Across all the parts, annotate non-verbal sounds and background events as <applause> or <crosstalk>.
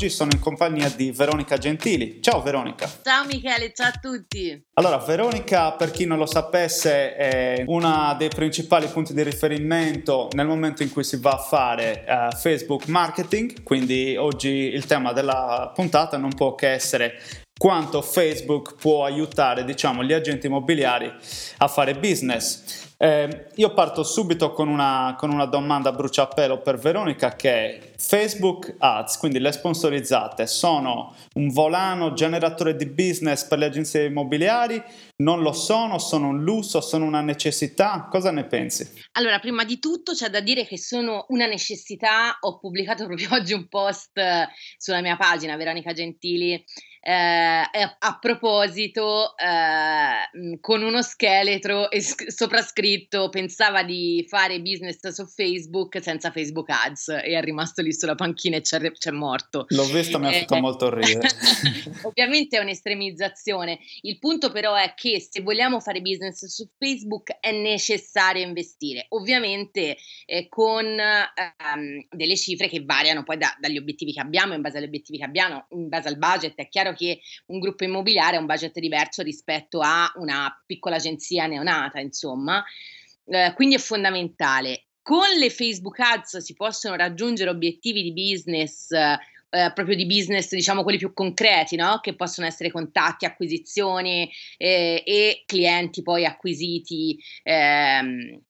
oggi sono in compagnia di Veronica Gentili. Ciao Veronica. Ciao Michele, ciao a tutti. Allora, Veronica, per chi non lo sapesse, è uno dei principali punti di riferimento nel momento in cui si va a fare uh, Facebook marketing, quindi oggi il tema della puntata non può che essere quanto Facebook può aiutare diciamo, gli agenti immobiliari a fare business. Eh, io parto subito con una, con una domanda a bruciapelo per Veronica che è Facebook Ads, quindi le sponsorizzate, sono un volano generatore di business per le agenzie immobiliari? Non lo sono? Sono un lusso? Sono una necessità? Cosa ne pensi? Allora, prima di tutto c'è da dire che sono una necessità. Ho pubblicato proprio <laughs> oggi un post sulla mia pagina, Veronica Gentili, eh, a proposito, eh, con uno scheletro e soprascritto pensava di fare business su Facebook senza Facebook Ads e è rimasto lì sulla panchina e c'è, c'è morto. L'ho visto, mi ha fatto eh, molto ridere. <laughs> Ovviamente è un'estremizzazione. Il punto però è che se vogliamo fare business su Facebook è necessario investire. Ovviamente eh, con ehm, delle cifre che variano poi da, dagli obiettivi che abbiamo, in base agli obiettivi che abbiamo, in base al budget. È chiaro che un gruppo immobiliare ha un budget diverso rispetto a una piccola agenzia neonata, insomma. Eh, quindi è fondamentale. Con le Facebook Ads si possono raggiungere obiettivi di business eh, proprio di business, diciamo quelli più concreti, no? che possono essere contatti, acquisizioni eh, e clienti poi acquisiti ehm,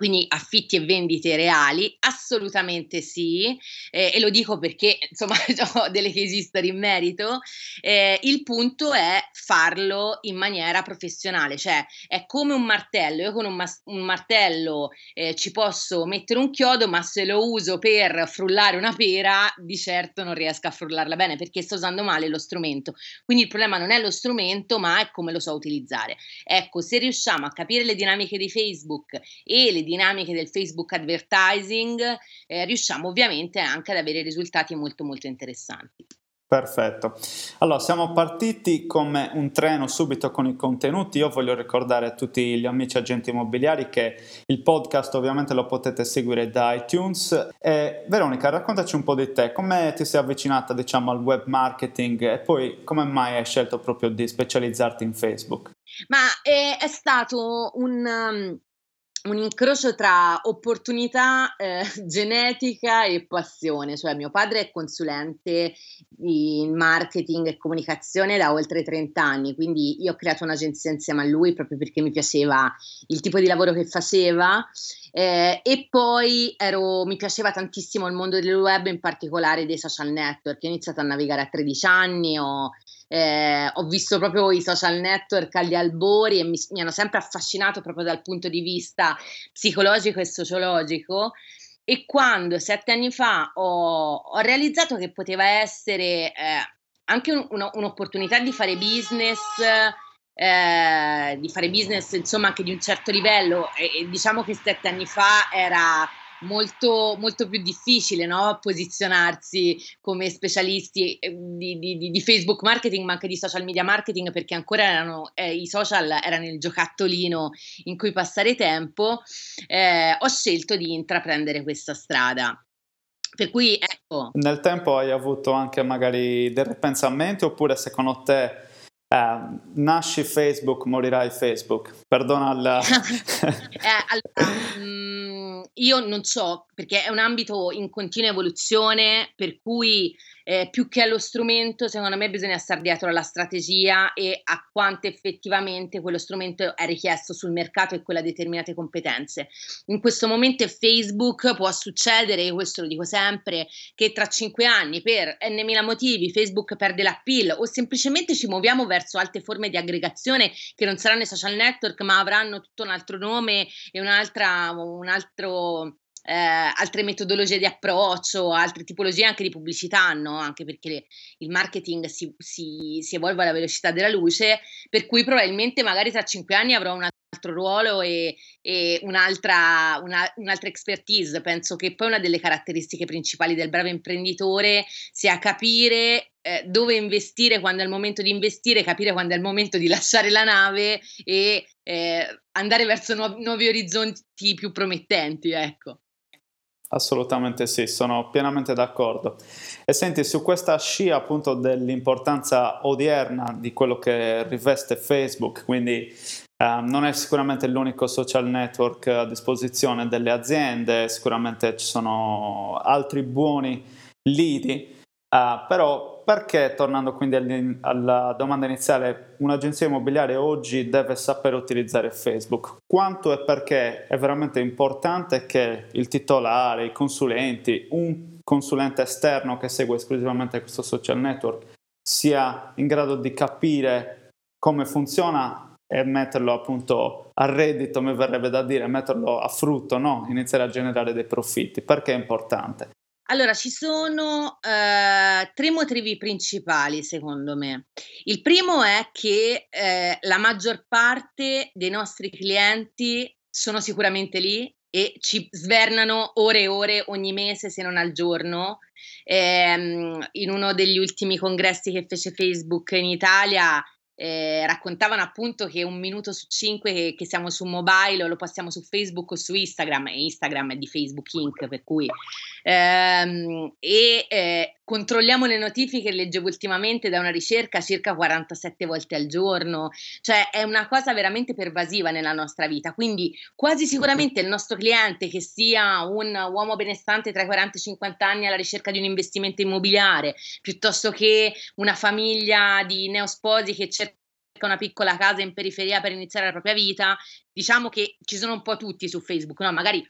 quindi affitti e vendite reali? Assolutamente sì, eh, e lo dico perché insomma <laughs> ho delle case history in merito. Eh, il punto è farlo in maniera professionale, cioè è come un martello. Io con un, mas- un martello eh, ci posso mettere un chiodo, ma se lo uso per frullare una pera, di certo non riesco a frullarla bene perché sto usando male lo strumento. Quindi il problema non è lo strumento, ma è come lo so utilizzare. Ecco, se riusciamo a capire le dinamiche di Facebook e le del Facebook advertising, eh, riusciamo ovviamente anche ad avere risultati molto molto interessanti. Perfetto. Allora, siamo partiti come un treno subito con i contenuti. Io voglio ricordare a tutti gli amici agenti immobiliari che il podcast ovviamente lo potete seguire da iTunes. E, Veronica, raccontaci un po' di te, come ti sei avvicinata diciamo, al web marketing e poi come mai hai scelto proprio di specializzarti in Facebook? Ma è, è stato un... Um un incrocio tra opportunità eh, <laughs> genetica e passione, cioè mio padre è consulente in marketing e comunicazione da oltre 30 anni, quindi io ho creato un'agenzia insieme a lui proprio perché mi piaceva il tipo di lavoro che faceva eh, e poi ero, mi piaceva tantissimo il mondo del web, in particolare dei social network. Ho iniziato a navigare a 13 anni, ho, eh, ho visto proprio i social network agli albori e mi, mi, hanno sempre affascinato proprio dal punto di vista psicologico e sociologico. E quando sette anni fa ho, ho realizzato che poteva essere eh, anche un, un, un'opportunità di fare business eh, di fare business insomma anche di un certo livello e, e diciamo che sette anni fa era molto, molto più difficile no? posizionarsi come specialisti eh, di, di, di, Facebook marketing ma anche di social media marketing perché ancora erano, eh, i social erano il giocattolino in cui passare tempo eh, ho scelto di intraprendere questa strada per cui ecco nel tempo hai avuto anche magari dei ripensamenti oppure secondo te Uh, nasci Facebook, morirai Facebook. Perdona il... <laughs> eh, allora, um, io non so, perché è un ambito in continua evoluzione, per cui eh, più che allo strumento, secondo me bisogna stare dietro alla strategia e a quanto effettivamente quello strumento è richiesto sul mercato e quelle determinate competenze. In questo momento Facebook può succedere, io questo lo dico sempre, che tra cinque anni per n motivi Facebook perde l'appeal o semplicemente ci muoviamo verso altre forme di aggregazione che non saranno i social network ma avranno tutto un altro nome e un'altra, un altro eh, altre metodologie di approccio, altre tipologie anche di pubblicità, no? anche perché il marketing si, si, si, evolve alla velocità della luce, per cui probabilmente magari tra cinque anni avrò un altro ruolo e, e un'altra, una, un'altra expertise. Penso che poi una delle caratteristiche principali del bravo imprenditore sia capire eh, dove investire quando è il momento di investire, capire quando è il momento di lasciare la nave e eh, andare verso nuovi, nuovi orizzonti più promettenti, ecco. Assolutamente sì, sono pienamente d'accordo. E senti, su questa scia appunto dell'importanza odierna di quello che riveste Facebook, quindi eh, non è sicuramente l'unico social network a disposizione delle aziende, sicuramente ci sono altri buoni lidi, Uh, però perché, tornando quindi alla domanda iniziale, un'agenzia immobiliare oggi deve sapere utilizzare Facebook? Quanto e perché è veramente importante che il titolare, i consulenti, un consulente esterno che segue esclusivamente questo social network sia in grado di capire come funziona e metterlo appunto a reddito, mi verrebbe da dire, metterlo a frutto, no? iniziare a generare dei profitti. Perché è importante? Allora, ci sono eh, tre motivi principali, secondo me. Il primo è che eh, la maggior parte dei nostri clienti sono sicuramente lì e ci svernano ore e ore ogni mese, se non al giorno. Eh, in uno degli ultimi congressi che fece Facebook in Italia eh, raccontavano appunto che un minuto su cinque che, che, siamo su mobile lo passiamo su Facebook o su Instagram e Instagram è di Facebook Inc. per cui ehm, e eh, controlliamo le notifiche, leggevo ultimamente da una ricerca circa 47 volte al giorno, cioè è una cosa veramente pervasiva nella nostra vita, quindi quasi sicuramente il nostro cliente che sia un uomo benestante tra i 40 e i 50 anni alla ricerca di un investimento immobiliare, piuttosto che una famiglia di neosposi che cerca una piccola casa in periferia per iniziare la propria vita, diciamo che ci sono un po' tutti su Facebook, no? Magari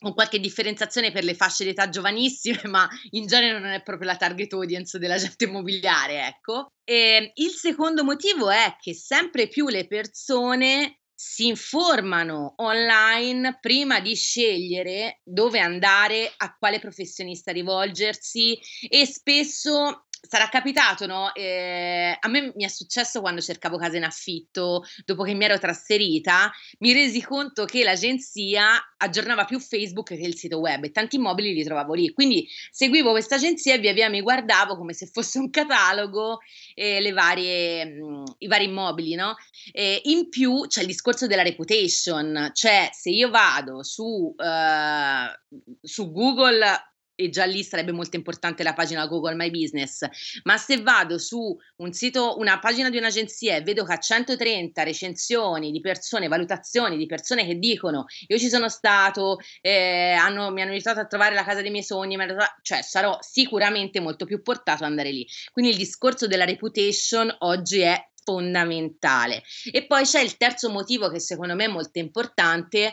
con qualche differenziazione per le fasce d'età giovanissime, <laughs> ma in genere non è proprio la target audience della gente immobiliare, ecco. E il secondo motivo è che sempre più le persone si informano online prima di scegliere dove andare, a quale professionista rivolgersi e spesso sarà capitato, no? Eh, a me mi è successo quando cercavo casa in affitto, dopo che mi ero trasferita, mi resi conto che l'agenzia aggiornava più Facebook che il sito web e tanti immobili li trovavo lì. Quindi seguivo questa agenzia e via via mi guardavo come se fosse un catalogo eh, varie, mh, mm, i vari immobili, no? Eh, in più c'è il discorso della reputation, cioè se io vado su, uh, su Google e già lì sarebbe molto importante la pagina Google My Business, ma se vado su un sito, una pagina di un'agenzia e vedo che ha 130 recensioni di persone, valutazioni di persone che dicono io ci sono stato, eh, hanno, mi hanno aiutato a trovare la casa dei miei sogni, cioè sarò sicuramente molto più portato ad andare lì. Quindi il discorso della reputation oggi è fondamentale. E poi c'è il terzo motivo che secondo me è molto importante,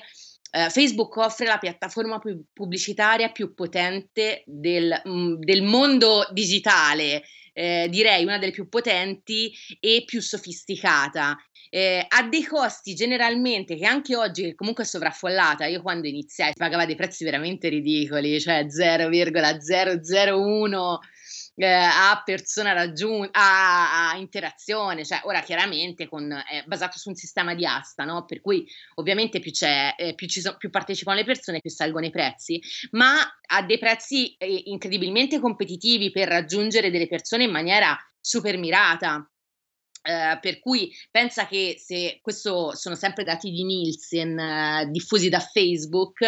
Uh, Facebook offre la piattaforma pubblicitaria più potente del, mh, mm, del mondo digitale, eh, direi una delle più potenti e più sofisticata. Eh, a dei costi generalmente che anche oggi, che comunque è sovraffollata, io quando iniziai pagava dei prezzi veramente ridicoli, cioè 0,001 eh, a persona raggiunta, a, interazione, cioè ora chiaramente con, è basato su un sistema di asta, no? per cui ovviamente più, eh, più, so, più, partecipano le persone, più salgono i prezzi, ma a dei prezzi eh, incredibilmente competitivi per raggiungere delle persone in maniera super mirata. Uh, per cui pensa che se questo sono sempre dati di Nielsen uh, diffusi da Facebook,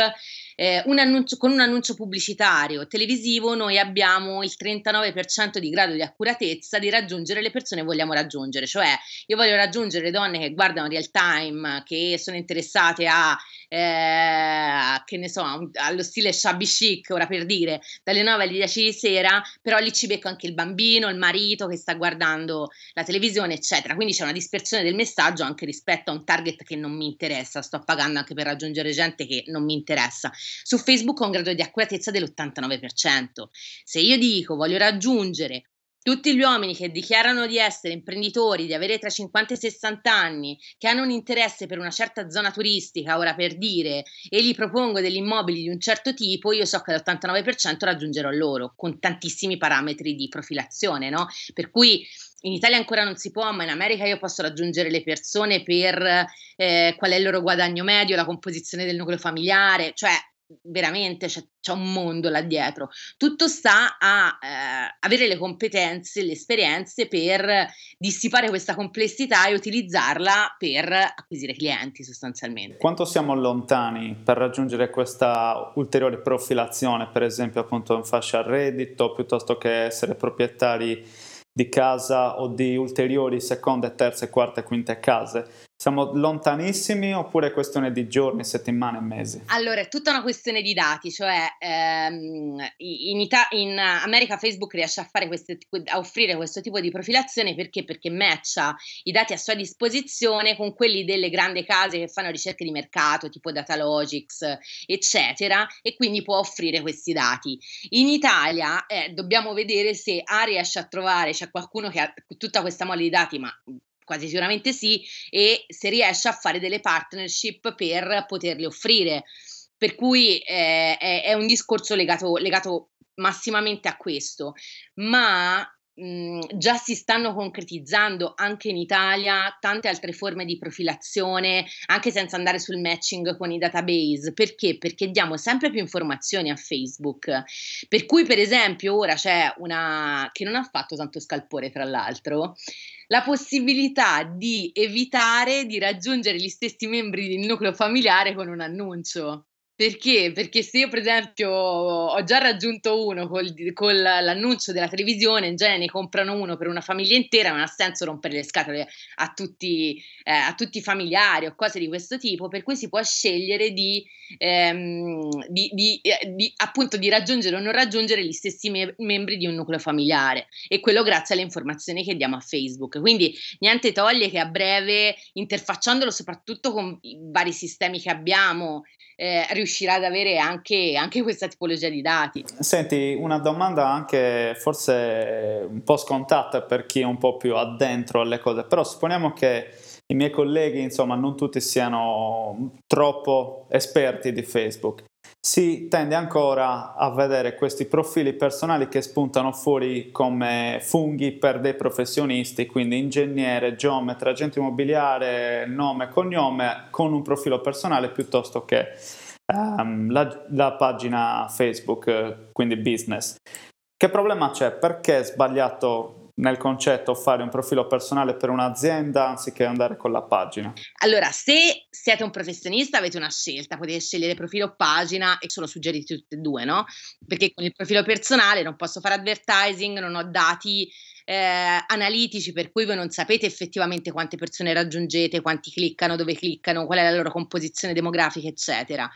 eh, un annuncio, con un annuncio pubblicitario televisivo noi abbiamo il 39% di grado di accuratezza di raggiungere le persone che vogliamo raggiungere, cioè io voglio raggiungere le donne che guardano real time, che sono interessate a, eh, che ne so, allo stile shabby chic, ora per dire, dalle 9 alle 10 di sera, però lì ci becco anche il bambino, il marito che sta guardando la televisione, eccetera. Quindi c'è una dispersione del messaggio anche rispetto a un target che non mi interessa, sto pagando anche per raggiungere gente che non mi interessa. Su Facebook ho un grado di accuratezza dell'89%. Se io dico voglio raggiungere tutti gli uomini che dichiarano di essere imprenditori, di avere tra 50 e 60 anni, che hanno un interesse per una certa zona turistica, ora per dire, e gli propongo degli immobili di un certo tipo, io so che l'89% raggiungerò loro, con tantissimi parametri di profilazione, no? Per cui in Italia ancora non si può, ma in America io posso raggiungere le persone per eh, qual è il loro guadagno medio, la composizione del nucleo familiare, cioè veramente c'è, c'è, un mondo là dietro. Tutto sta a eh, avere le competenze, le esperienze per dissipare questa complessità e utilizzarla per acquisire clienti sostanzialmente. Quanto siamo lontani per raggiungere questa ulteriore profilazione, per esempio appunto in fascia reddito, piuttosto che essere proprietari di casa o di ulteriori seconde, terze, quarte, quinte case? Siamo lontanissimi oppure è questione di giorni, settimane, mesi? Allora, è tutta una questione di dati, cioè ehm, in, Ita- in, America Facebook riesce a, queste, a, offrire questo tipo di profilazione perché? Perché matcha i dati a sua disposizione con quelli delle grandi case che fanno ricerche di mercato, tipo Datalogics, eccetera, e quindi può offrire questi dati. In Italia eh, dobbiamo vedere se A riesce a trovare, c'è qualcuno che ha tutta questa mole di dati, ma quasi sicuramente sì, e se riesce a fare delle partnership per poterle offrire. Per cui eh, è, è, un discorso legato, legato massimamente a questo, ma mh, già si stanno concretizzando anche in Italia tante altre forme di profilazione, anche senza andare sul matching con i database. Perché? Perché diamo sempre più informazioni a Facebook. Per cui, per esempio, ora c'è una che non ha fatto tanto scalpore, tra l'altro la possibilità di evitare di raggiungere gli stessi membri del nucleo familiare con un annuncio. Perché? Perché se io per esempio ho già raggiunto uno con l'annuncio della televisione, in genere ne comprano uno per una famiglia intera, non ha senso rompere le scatole a tutti, eh, a tutti i familiari o cose di questo tipo, per cui si può scegliere di, ehm, di, di, eh, di appunto di raggiungere o non raggiungere gli stessi me- membri di un nucleo familiare e quello grazie alle informazioni che diamo a Facebook. Quindi niente toglie che a breve, interfacciandolo soprattutto con i vari sistemi che abbiamo, eh, riuscirà ad avere anche, anche, questa tipologia di dati. Senti, una domanda anche forse un po' scontata per chi è un po' più addentro alle cose, però supponiamo che i miei colleghi, insomma, non tutti siano troppo esperti di Facebook. Si tende ancora a vedere questi profili personali che spuntano fuori come funghi per dei professionisti, quindi ingegnere, geometra, agente immobiliare, nome cognome, con un profilo personale piuttosto che um, la, la pagina Facebook, quindi business. Che problema c'è? Perché è sbagliato nel concetto fare un profilo personale per un'azienda anziché andare con la pagina? Allora, se siete un professionista avete una scelta, potete scegliere profilo o pagina e sono suggeriti tutti e due, no? Perché con il profilo personale non posso fare advertising, non ho dati eh, analitici per cui voi non sapete effettivamente quante persone raggiungete, quanti cliccano, dove cliccano, qual è la loro composizione demografica, eccetera.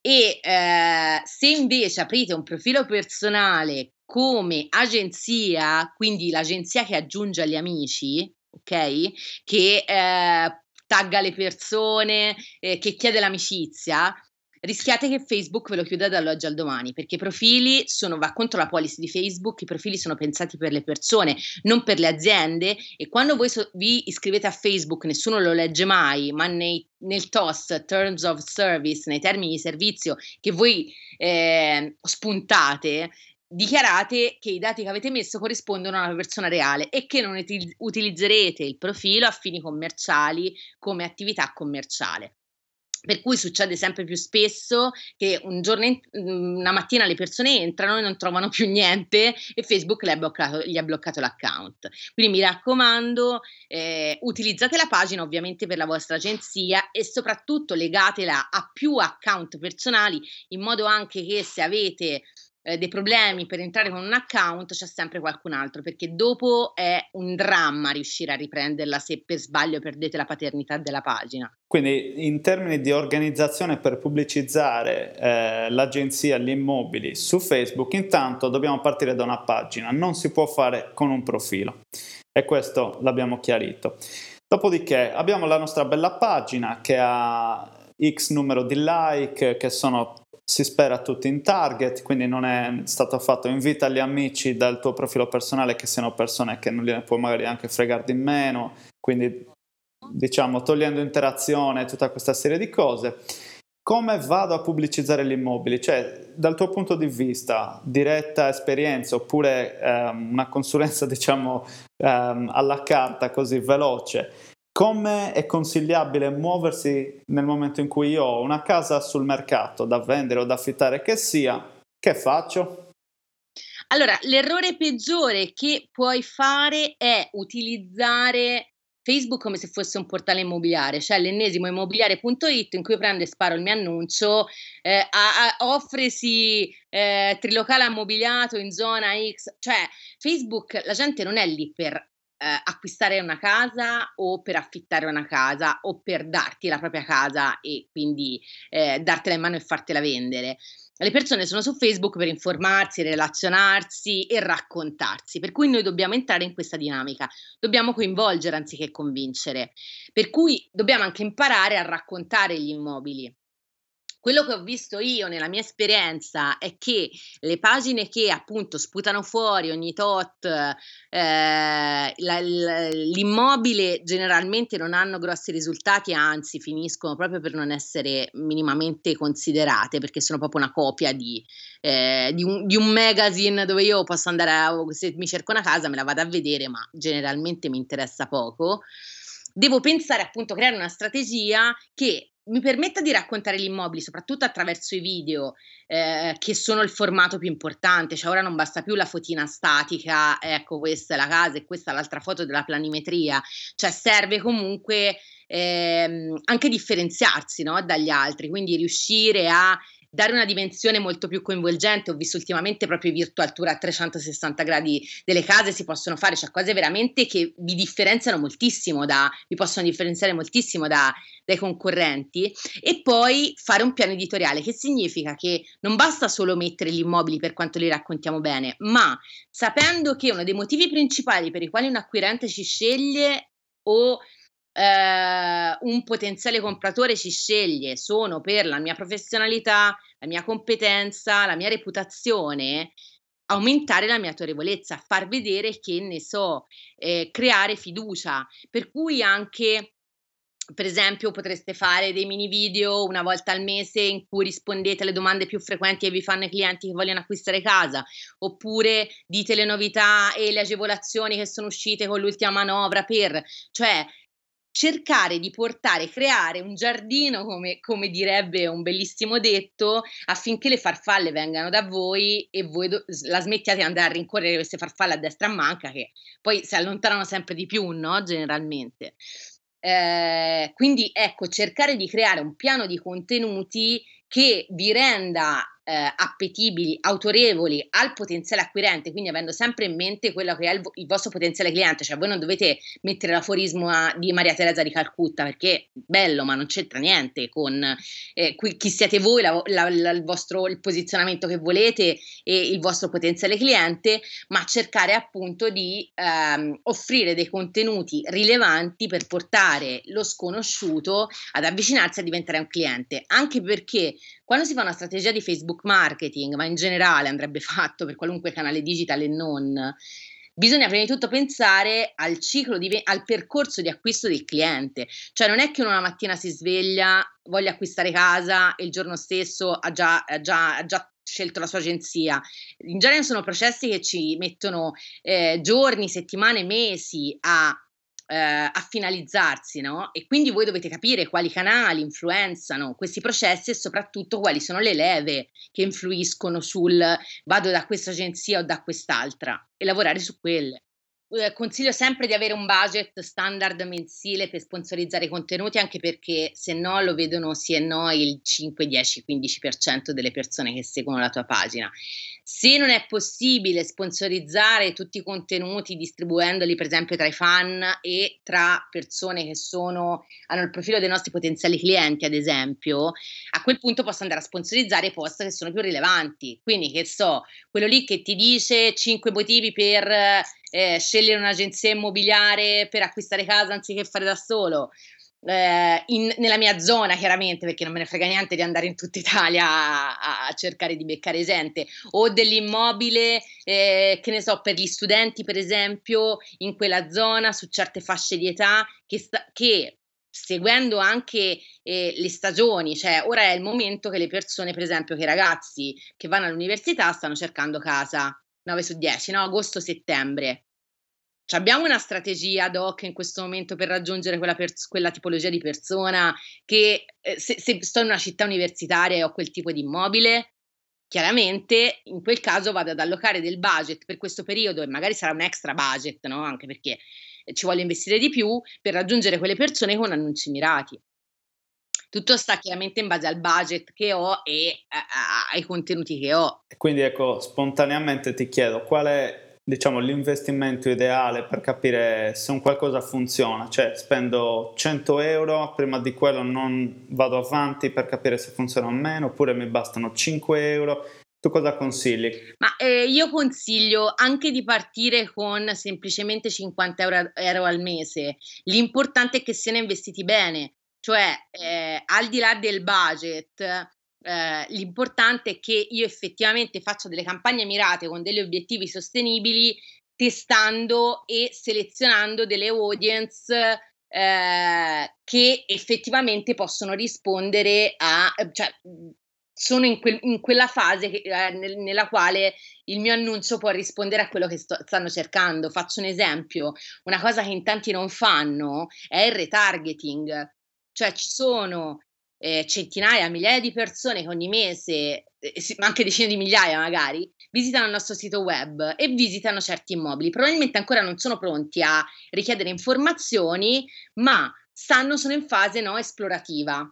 E eh, se invece aprite un profilo personale come agenzia, quindi l'agenzia che aggiunge agli amici, ok? Che eh, tagga le persone, eh, che chiede l'amicizia, rischiate che Facebook ve lo chiuda dall'oggi al domani, perché i profili sono, va contro la policy di Facebook, i profili sono pensati per le persone, non per le aziende e quando voi so, vi iscrivete a Facebook nessuno lo legge mai, ma nei, nel TOS, Terms of Service, nei termini di servizio che voi eh, spuntate, dichiarate che i dati che avete messo corrispondono a una persona reale e che non utilizzerete il profilo a fini commerciali come attività commerciale. Per cui succede sempre più spesso che un giorno, mhmm, una mattina le persone entrano e non trovano più niente e Facebook gli ha bloccato, gli ha bloccato l'account. Quindi mi raccomando, eh, utilizzate la pagina ovviamente per la vostra agenzia e soprattutto legatela a più account personali in modo anche che se avete eh, dei problemi per entrare con un account c'è sempre qualcun altro perché dopo è un dramma riuscire a riprenderla se per sbaglio perdete la paternità della pagina. Quindi in termini di organizzazione per pubblicizzare eh, l'agenzia, gli immobili su Facebook, intanto dobbiamo partire da una pagina, non si può fare con un profilo e questo l'abbiamo chiarito. Dopodiché abbiamo la nostra bella pagina che ha X numero di like, che sono si spera tutti in target, quindi non è stato fatto invita gli amici dal tuo profilo personale che siano persone che non gliene puoi magari anche fregare di meno, quindi diciamo togliendo interazione e tutta questa serie di cose. Come vado a pubblicizzare gli immobili? Cioè, dal tuo punto di vista, diretta esperienza oppure ehm, una consulenza, <laughs> diciamo, ehm, alla carta così veloce, come è consigliabile muoversi nel momento in cui io ho una casa sul mercato da vendere o da affittare che sia? Che faccio? Allora, l'errore peggiore che puoi fare è utilizzare Facebook come se fosse un portale immobiliare, cioè l'ennesimo immobiliare.it in cui prendo e sparo il mio annuncio, eh, a, a, offresi eh, trilocale ammobiliato in zona X, cioè Facebook la gente non è lì per eh, acquistare una casa o per affittare una casa o per darti la propria casa e quindi eh, dartela in mano e fartela vendere. Le persone sono su Facebook per informarsi, relazionarsi e raccontarsi, per cui noi dobbiamo entrare in questa dinamica, dobbiamo coinvolgere anziché convincere, per cui dobbiamo anche imparare a raccontare gli immobili. Quello che ho visto io nella mia esperienza è che le pagine che appunto sputano fuori ogni tot eh, la, l'immobile generalmente non hanno grossi risultati, anzi finiscono proprio per non essere minimamente considerate perché sono proprio una copia di, eh, di, un, di un, magazine dove io posso andare a, se mi cerco una casa me la vado a vedere, ma generalmente mi interessa poco. Devo pensare appunto a creare una strategia che mi permetta di raccontare gli immobili, soprattutto attraverso i video, eh, che sono il formato più importante, cioè ora non basta più la fotina statica, ecco questa è la casa e questa è l'altra foto della planimetria, cioè serve comunque ehm, anche differenziarsi no, dagli altri, quindi riuscire a dare una dimensione molto più coinvolgente. Ho visto ultimamente proprio i virtual tour a 360 gradi delle case si possono fare, cioè cose veramente che vi differenziano moltissimo da, vi possono differenziare moltissimo da, dai concorrenti e poi fare un piano editoriale che significa che non basta solo mettere gli immobili per quanto li raccontiamo bene, ma sapendo che uno dei motivi principali per i quali un acquirente ci sceglie o eh, un potenziale compratore ci sceglie sono per la mia professionalità, la mia competenza, la mia reputazione, aumentare la mia autorevolezza, far vedere che ne so, eh, creare fiducia. Per cui anche per esempio potreste fare dei mini video una volta al mese in cui rispondete alle domande più frequenti che vi fanno i clienti che vogliono acquistare casa, oppure dite le novità e le agevolazioni che sono uscite con l'ultima manovra per, cioè cercare di portare, creare un giardino, come, come, direbbe un bellissimo detto, affinché le farfalle vengano da voi e voi do- la smettiate di andare a rincorrere queste farfalle a destra a manca, che poi si allontanano sempre di più, no? Generalmente. Eh, quindi ecco, cercare di creare un piano di contenuti che vi renda eh, appetibili, autorevoli al potenziale acquirente, quindi avendo sempre in mente quello che è il, il vostro potenziale cliente, cioè voi non dovete mettere l'aforismo a, di Maria Teresa di Calcutta perché bello, ma non c'entra niente con eh, qui, chi siete voi, la, la, la, il vostro il posizionamento che volete e il vostro potenziale cliente, ma cercare appunto di ehm, offrire dei contenuti rilevanti per portare lo sconosciuto ad avvicinarsi a diventare un cliente, anche perché quando si fa una strategia di Facebook marketing, ma in generale andrebbe <laughs> fatto per qualunque canale digital e non, bisogna prima di tutto pensare al ciclo, di, al percorso di acquisto del cliente. Cioè non è che uno una mattina si sveglia, voglia acquistare casa e il giorno stesso ha già, ha già, ha già scelto la sua agenzia. In genere sono processi che ci mettono eh, giorni, settimane, mesi a a finalizzarsi, no? E quindi voi dovete capire quali canali influenzano questi processi e soprattutto quali sono le leve che influiscono sul vado da questa agenzia o da quest'altra e lavorare su quelle. Eh, consiglio sempre di avere un budget standard mensile per sponsorizzare i contenuti, anche perché se no lo vedono sì e no il 5, 10, 15% delle persone che seguono la tua pagina. Se non è possibile sponsorizzare tutti i contenuti distribuendoli per esempio tra i fan e tra persone che sono, hanno il profilo dei nostri potenziali clienti, ad esempio, a quel punto posso andare a sponsorizzare post che sono più rilevanti. Quindi che so, quello lì che ti dice 5 motivi per eh, scegliere un'agenzia immobiliare per acquistare casa anziché fare da solo. Eh, in, nella mia zona, chiaramente, perché non me ne frega niente di andare in tutta Italia a, a cercare di beccare gente, o dell'immobile, eh, che ne so, per gli studenti, per esempio, in quella zona, su certe fasce di età, che, sta, che seguendo anche eh, le stagioni, cioè ora è il momento che le persone, per esempio, che i ragazzi che vanno all'università stanno cercando casa 9 su 10, no? Agosto-settembre. abbiamo una strategia ad hoc in questo momento per raggiungere quella, pers- quella tipologia di persona che eh, se, se, sto in una città universitaria e ho quel tipo di immobile, chiaramente in quel caso vado ad allocare del budget per questo periodo e magari sarà un extra budget, no? anche perché ci voglio investire di più per raggiungere quelle persone con annunci mirati. Tutto sta chiaramente in base al budget che ho e a, ai contenuti che ho. Quindi ecco, spontaneamente ti chiedo qual è diciamo, l'investimento ideale per capire se un qualcosa funziona, cioè spendo 100 euro, prima di quello non vado avanti per capire se funziona o meno, oppure mi bastano 5 euro. Tu cosa consigli? Ma eh, io consiglio anche di partire con semplicemente 50 euro, euro al mese. L'importante è che siano investiti bene, cioè eh, al di là del budget, eh, l'importante è che io effettivamente faccia delle campagne mirate con degli obiettivi sostenibili, testando e selezionando delle audience eh, che effettivamente possono rispondere a, cioè, sono in, quel, in quella fase che, eh, nel, nella quale il mio annuncio può rispondere a quello che sto, stanno cercando. Faccio un esempio, una cosa che in tanti non fanno è il retargeting, cioè ci sono eh, centinaia, migliaia di persone che ogni mese, eh, ma anche decine di migliaia magari, visitano il nostro sito web e visitano certi immobili. Probabilmente ancora non sono pronti a richiedere informazioni, ma stanno, sono in fase no, esplorativa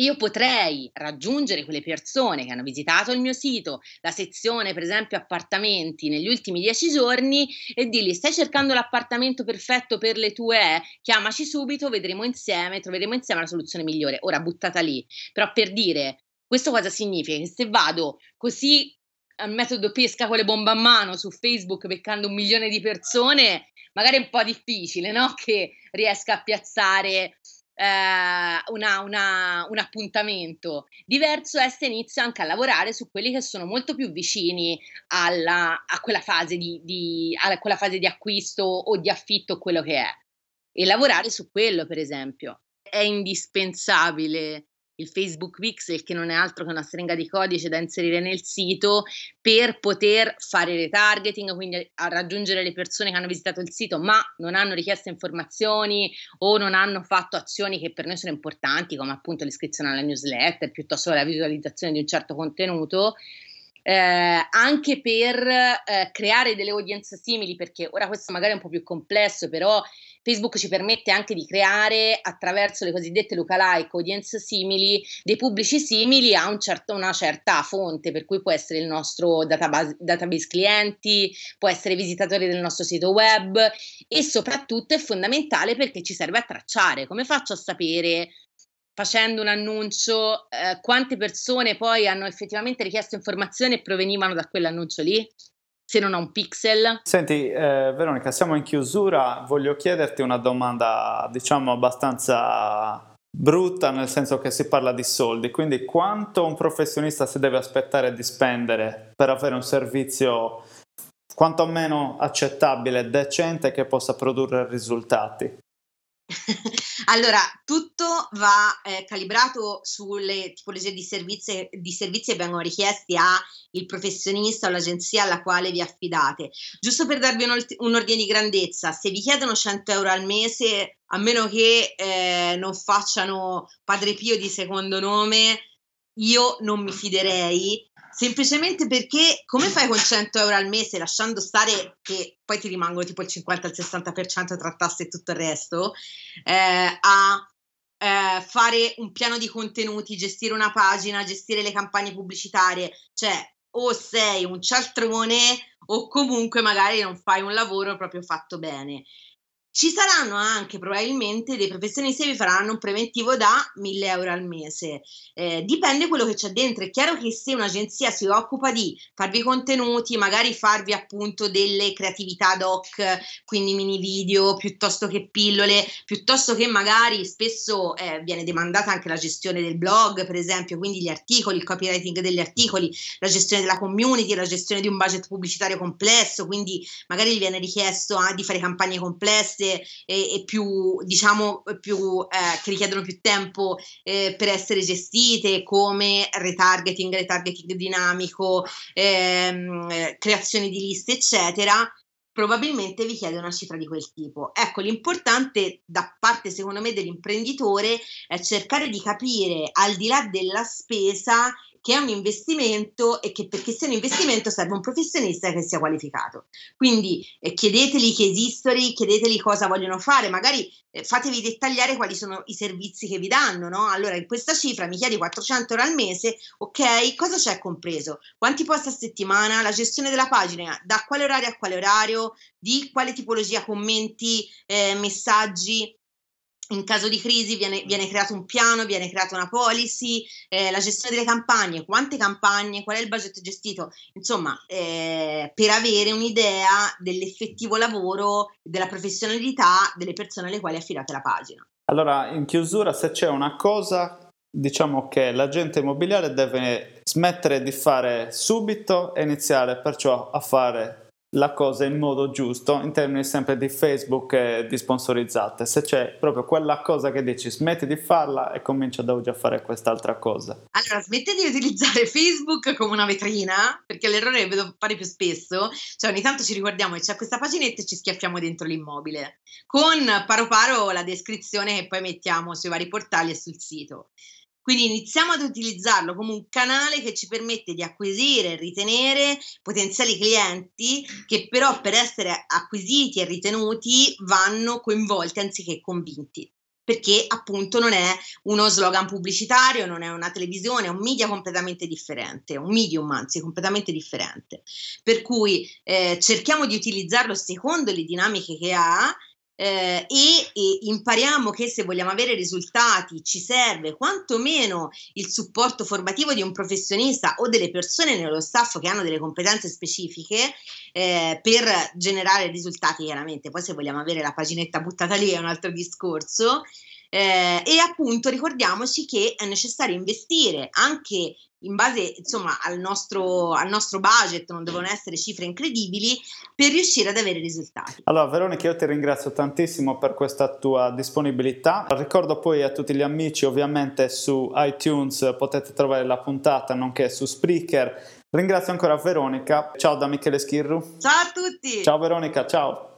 io potrei raggiungere quelle persone che hanno visitato il mio sito, la sezione per esempio appartamenti negli ultimi dieci giorni e dirgli stai cercando l'appartamento perfetto per le tue, chiamaci subito, vedremo insieme, troveremo insieme la soluzione migliore. Ora buttata lì, però per dire questo cosa significa? Che se vado così al metodo pesca con le bombe a mano su Facebook beccando un milione di persone, magari è un po' difficile, no? Che riesca a piazzare eh, una, una, un appuntamento. Diverso è se inizio anche a lavorare su quelli che sono molto più vicini alla, a, quella fase di, di, a quella fase di acquisto o di affitto, quello che è. E lavorare su quello, per esempio. È indispensabile il Facebook Pixel, che non è altro che una stringa di codice da inserire nel sito per poter fare retargeting, quindi a raggiungere le persone che hanno visitato il sito ma non hanno richiesto informazioni o non hanno fatto azioni che per noi sono importanti, come appunto l'iscrizione alla newsletter piuttosto che la visualizzazione di un certo contenuto. Eh, anche per eh, creare delle audience simili, perché ora questo magari è un po' più complesso, però Facebook ci permette anche di creare attraverso le cosiddette lookalike, audience simili, dei pubblici simili a un certo, una certa fonte, per cui può essere il nostro database, database clienti, può essere visitatori del nostro sito web e soprattutto è fondamentale perché ci serve a tracciare. Come faccio a sapere facendo un annuncio eh, quante persone poi hanno effettivamente richiesto informazioni e provenivano da quell'annuncio lì? Se non ho un pixel. Senti, eh, Veronica, siamo in chiusura. Voglio chiederti una domanda, diciamo, abbastanza brutta, nel senso che si parla di soldi. Quindi, quanto un professionista si deve aspettare di spendere per avere un servizio quantomeno accettabile decente che possa produrre risultati? <laughs> allora, tutto va eh, calibrato sulle tipologie di servizi, di servizi che vengono richiesti al professionista o all'agenzia alla quale vi affidate. Giusto per darvi un, un, ordine di grandezza, se vi chiedono 100 euro al mese, a meno che eh, non facciano Padre Pio di secondo nome, io non mi fiderei semplicemente perché come fai con 100 euro al mese lasciando stare che poi ti rimangono tipo il 50 al 60% tra tasse e tutto il resto eh, a eh, fare un piano di contenuti, gestire una pagina, gestire le campagne pubblicitarie, cioè o sei un cialtrone o comunque magari non fai un lavoro proprio fatto bene. Ci saranno anche probabilmente dei professionisti che vi faranno un preventivo da 1000 euro al mese. Eh, dipende quello che c'è dentro. È chiaro che se un'agenzia si occupa di farvi contenuti, magari farvi appunto delle creatività ad hoc, quindi mini video piuttosto che pillole, piuttosto che magari spesso eh, viene demandata anche la gestione del blog, per esempio, quindi gli articoli, il copywriting degli articoli, la gestione della community, la gestione di un budget pubblicitario complesso, quindi magari gli viene richiesto ah, di fare campagne complesse complesse e, e più, diciamo, più, eh, che richiedono più tempo eh, per essere gestite, come retargeting, retargeting dinamico, ehm, creazione di liste, eccetera probabilmente vi chiede una cifra di quel tipo. Ecco, l'importante da parte secondo me dell'imprenditore è cercare di capire al di là della spesa che è un investimento e che perché sia un investimento serve un professionista che sia qualificato. Quindi eh, chiedeteli che esistono, chiedeteli cosa vogliono fare, magari eh, fatevi dettagliare quali sono i servizi che vi danno, no? Allora in questa cifra mi chiedi 400 euro al mese, ok, cosa c'è compreso? Quanti post a settimana? La gestione della pagina, da quale orario a quale orario? Di quale tipologia commenti, eh, messaggi? In caso di crisi viene, viene, creato un piano, viene creata una policy, eh, la gestione delle campagne, quante campagne, qual è il budget gestito, insomma, eh, per avere un'idea dell'effettivo lavoro, della professionalità delle persone alle quali affidate la pagina. Allora, in chiusura, se c'è una cosa, diciamo che l'agente immobiliare deve smettere di fare subito e iniziare perciò a fare la cosa in modo giusto in termini sempre di Facebook e di sponsorizzate. Se c'è proprio quella cosa che dici smetti di farla e comincia da oggi a fare quest'altra cosa. Allora, smetti di utilizzare <laughs> Facebook come una vetrina, perché l'errore che vedo fare più spesso, cioè ogni tanto ci ricordiamo che c'è questa paginetta e ci schiaffiamo dentro l'immobile, con paro paro la descrizione che poi mettiamo sui vari portali e sul sito. Quindi iniziamo ad utilizzarlo come un canale che ci permette di acquisire e ritenere potenziali clienti che però per essere acquisiti e ritenuti vanno coinvolti anziché convinti perché appunto non è uno slogan pubblicitario, non è una televisione, è un media completamente differente, un medium anzi completamente differente. Per cui eh, cerchiamo di utilizzarlo secondo le dinamiche che ha eh, e, e, impariamo che se vogliamo avere risultati ci serve quantomeno il supporto formativo di un professionista o delle persone nello staff che hanno delle competenze specifiche eh, per generare risultati chiaramente. Poi se vogliamo avere la paginetta buttata lì è un altro discorso. Eh, e appunto ricordiamoci che è necessario investire anche in base insomma al nostro, al nostro budget, non devono essere cifre incredibili, per riuscire ad avere risultati. Allora Veronica io ti ringrazio tantissimo per questa tua disponibilità, ricordo poi a tutti gli amici ovviamente su iTunes potete trovare la puntata nonché su Spreaker, ringrazio ancora Veronica, ciao da Michele Schirru. Ciao a tutti! Ciao Veronica, ciao!